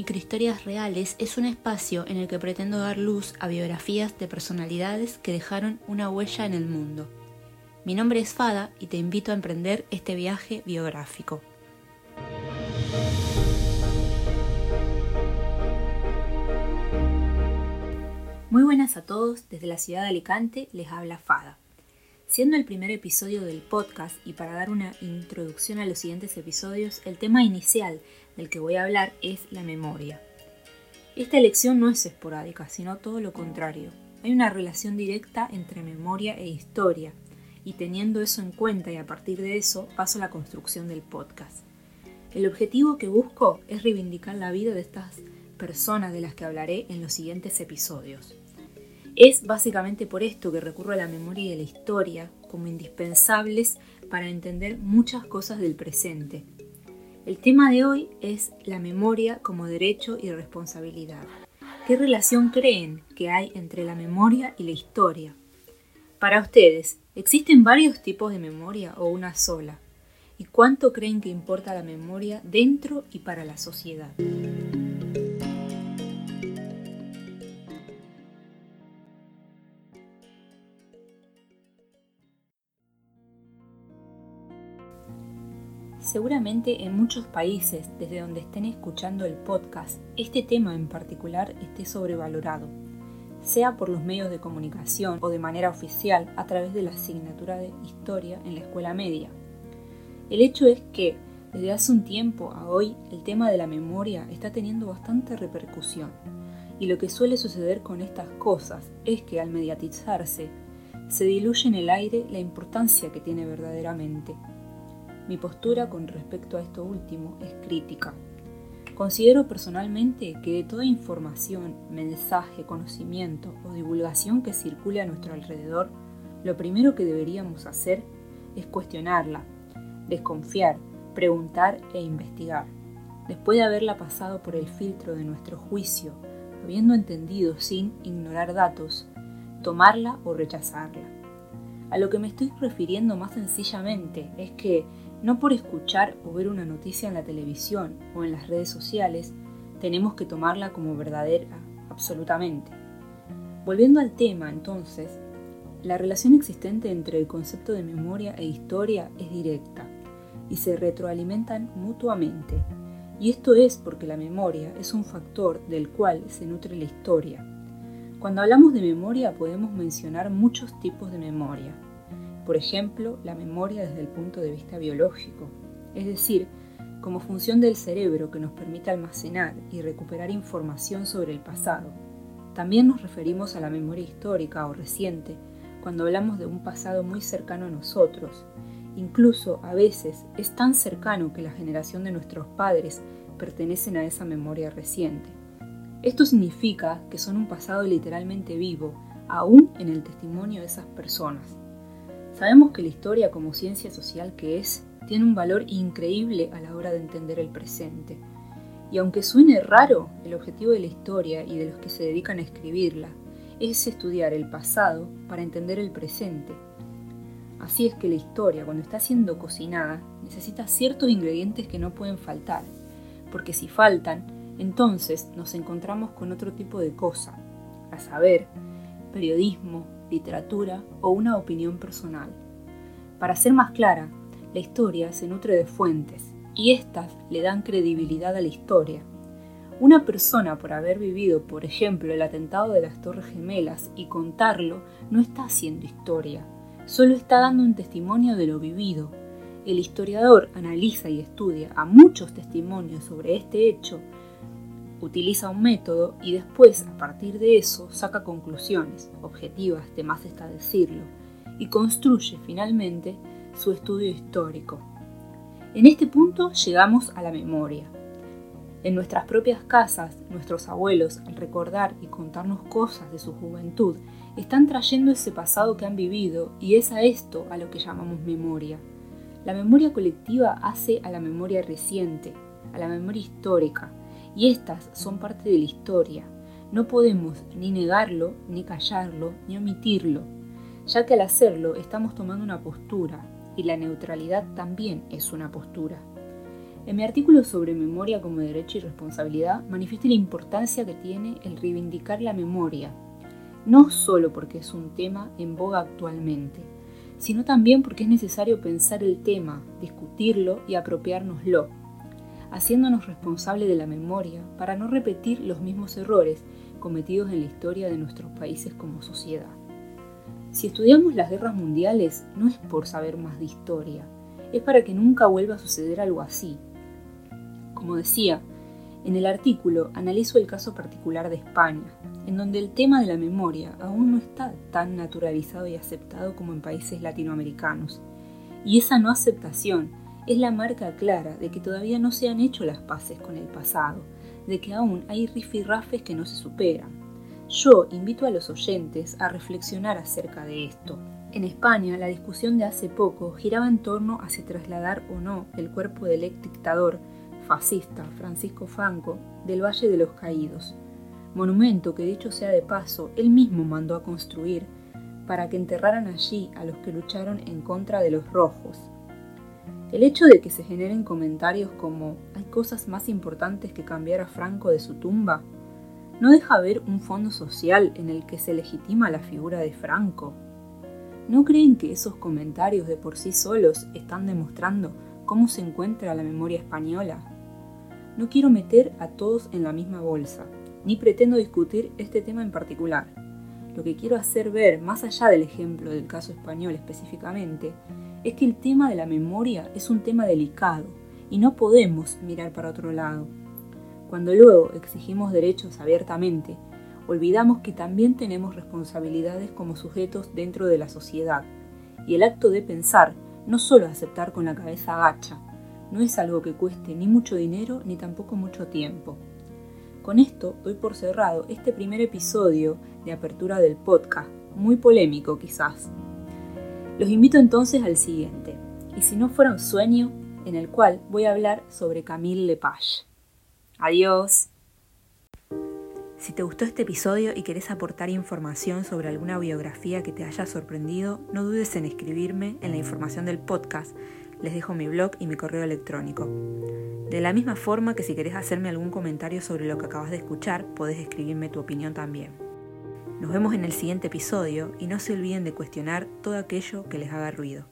Microhistorias Reales es un espacio en el que pretendo dar luz a biografías de personalidades que dejaron una huella en el mundo. Mi nombre es Fada y te invito a emprender este viaje biográfico. Muy buenas a todos, desde la ciudad de Alicante les habla Fada. Siendo el primer episodio del podcast y para dar una introducción a los siguientes episodios, el tema inicial del que voy a hablar es la memoria. Esta elección no es esporádica, sino todo lo contrario. Hay una relación directa entre memoria e historia, y teniendo eso en cuenta y a partir de eso paso a la construcción del podcast. El objetivo que busco es reivindicar la vida de estas personas de las que hablaré en los siguientes episodios. Es básicamente por esto que recurro a la memoria y a la historia como indispensables para entender muchas cosas del presente. El tema de hoy es la memoria como derecho y responsabilidad. ¿Qué relación creen que hay entre la memoria y la historia? Para ustedes, ¿existen varios tipos de memoria o una sola? ¿Y cuánto creen que importa la memoria dentro y para la sociedad? Seguramente en muchos países desde donde estén escuchando el podcast, este tema en particular esté sobrevalorado, sea por los medios de comunicación o de manera oficial a través de la asignatura de historia en la escuela media. El hecho es que desde hace un tiempo a hoy el tema de la memoria está teniendo bastante repercusión y lo que suele suceder con estas cosas es que al mediatizarse se diluye en el aire la importancia que tiene verdaderamente mi postura con respecto a esto último es crítica. Considero personalmente que de toda información, mensaje, conocimiento o divulgación que circule a nuestro alrededor, lo primero que deberíamos hacer es cuestionarla, desconfiar, preguntar e investigar. Después de haberla pasado por el filtro de nuestro juicio, habiendo entendido sin ignorar datos, tomarla o rechazarla. A lo que me estoy refiriendo más sencillamente es que no por escuchar o ver una noticia en la televisión o en las redes sociales tenemos que tomarla como verdadera, absolutamente. Volviendo al tema, entonces, la relación existente entre el concepto de memoria e historia es directa y se retroalimentan mutuamente. Y esto es porque la memoria es un factor del cual se nutre la historia. Cuando hablamos de memoria podemos mencionar muchos tipos de memoria, por ejemplo, la memoria desde el punto de vista biológico, es decir, como función del cerebro que nos permite almacenar y recuperar información sobre el pasado. También nos referimos a la memoria histórica o reciente cuando hablamos de un pasado muy cercano a nosotros. Incluso a veces es tan cercano que la generación de nuestros padres pertenecen a esa memoria reciente. Esto significa que son un pasado literalmente vivo, aún en el testimonio de esas personas. Sabemos que la historia como ciencia social que es, tiene un valor increíble a la hora de entender el presente. Y aunque suene raro, el objetivo de la historia y de los que se dedican a escribirla es estudiar el pasado para entender el presente. Así es que la historia, cuando está siendo cocinada, necesita ciertos ingredientes que no pueden faltar, porque si faltan, entonces nos encontramos con otro tipo de cosa, a saber, periodismo, literatura o una opinión personal. Para ser más clara, la historia se nutre de fuentes y éstas le dan credibilidad a la historia. Una persona por haber vivido, por ejemplo, el atentado de las Torres Gemelas y contarlo, no está haciendo historia, solo está dando un testimonio de lo vivido. El historiador analiza y estudia a muchos testimonios sobre este hecho utiliza un método y después, a partir de eso, saca conclusiones objetivas, de más está decirlo, y construye finalmente su estudio histórico. En este punto llegamos a la memoria. En nuestras propias casas, nuestros abuelos, al recordar y contarnos cosas de su juventud, están trayendo ese pasado que han vivido y es a esto a lo que llamamos memoria. La memoria colectiva hace a la memoria reciente, a la memoria histórica, y estas son parte de la historia. No podemos ni negarlo, ni callarlo, ni omitirlo, ya que al hacerlo estamos tomando una postura, y la neutralidad también es una postura. En mi artículo sobre memoria como derecho y responsabilidad manifiesto la importancia que tiene el reivindicar la memoria, no solo porque es un tema en boga actualmente, sino también porque es necesario pensar el tema, discutirlo y apropiárnoslo, haciéndonos responsables de la memoria para no repetir los mismos errores cometidos en la historia de nuestros países como sociedad. Si estudiamos las guerras mundiales no es por saber más de historia, es para que nunca vuelva a suceder algo así. Como decía, en el artículo analizo el caso particular de España, en donde el tema de la memoria aún no está tan naturalizado y aceptado como en países latinoamericanos. Y esa no aceptación es la marca clara de que todavía no se han hecho las paces con el pasado, de que aún hay rifirrafes que no se superan. Yo invito a los oyentes a reflexionar acerca de esto. En España, la discusión de hace poco giraba en torno a si trasladar o no el cuerpo del ex dictador fascista Francisco Franco del Valle de los Caídos, monumento que dicho sea de paso, él mismo mandó a construir para que enterraran allí a los que lucharon en contra de los rojos. El hecho de que se generen comentarios como hay cosas más importantes que cambiar a Franco de su tumba, no deja ver un fondo social en el que se legitima la figura de Franco. ¿No creen que esos comentarios de por sí solos están demostrando cómo se encuentra la memoria española? No quiero meter a todos en la misma bolsa, ni pretendo discutir este tema en particular. Lo que quiero hacer ver, más allá del ejemplo del caso español específicamente, es que el tema de la memoria es un tema delicado y no podemos mirar para otro lado. Cuando luego exigimos derechos abiertamente, olvidamos que también tenemos responsabilidades como sujetos dentro de la sociedad, y el acto de pensar no solo aceptar con la cabeza gacha, no es algo que cueste ni mucho dinero ni tampoco mucho tiempo. Con esto doy por cerrado este primer episodio de apertura del podcast, muy polémico quizás. Los invito entonces al siguiente, y si no fuera un sueño, en el cual voy a hablar sobre Camille Lepage. Adiós. Si te gustó este episodio y querés aportar información sobre alguna biografía que te haya sorprendido, no dudes en escribirme en la información del podcast les dejo mi blog y mi correo electrónico. De la misma forma que si querés hacerme algún comentario sobre lo que acabas de escuchar, podés escribirme tu opinión también. Nos vemos en el siguiente episodio y no se olviden de cuestionar todo aquello que les haga ruido.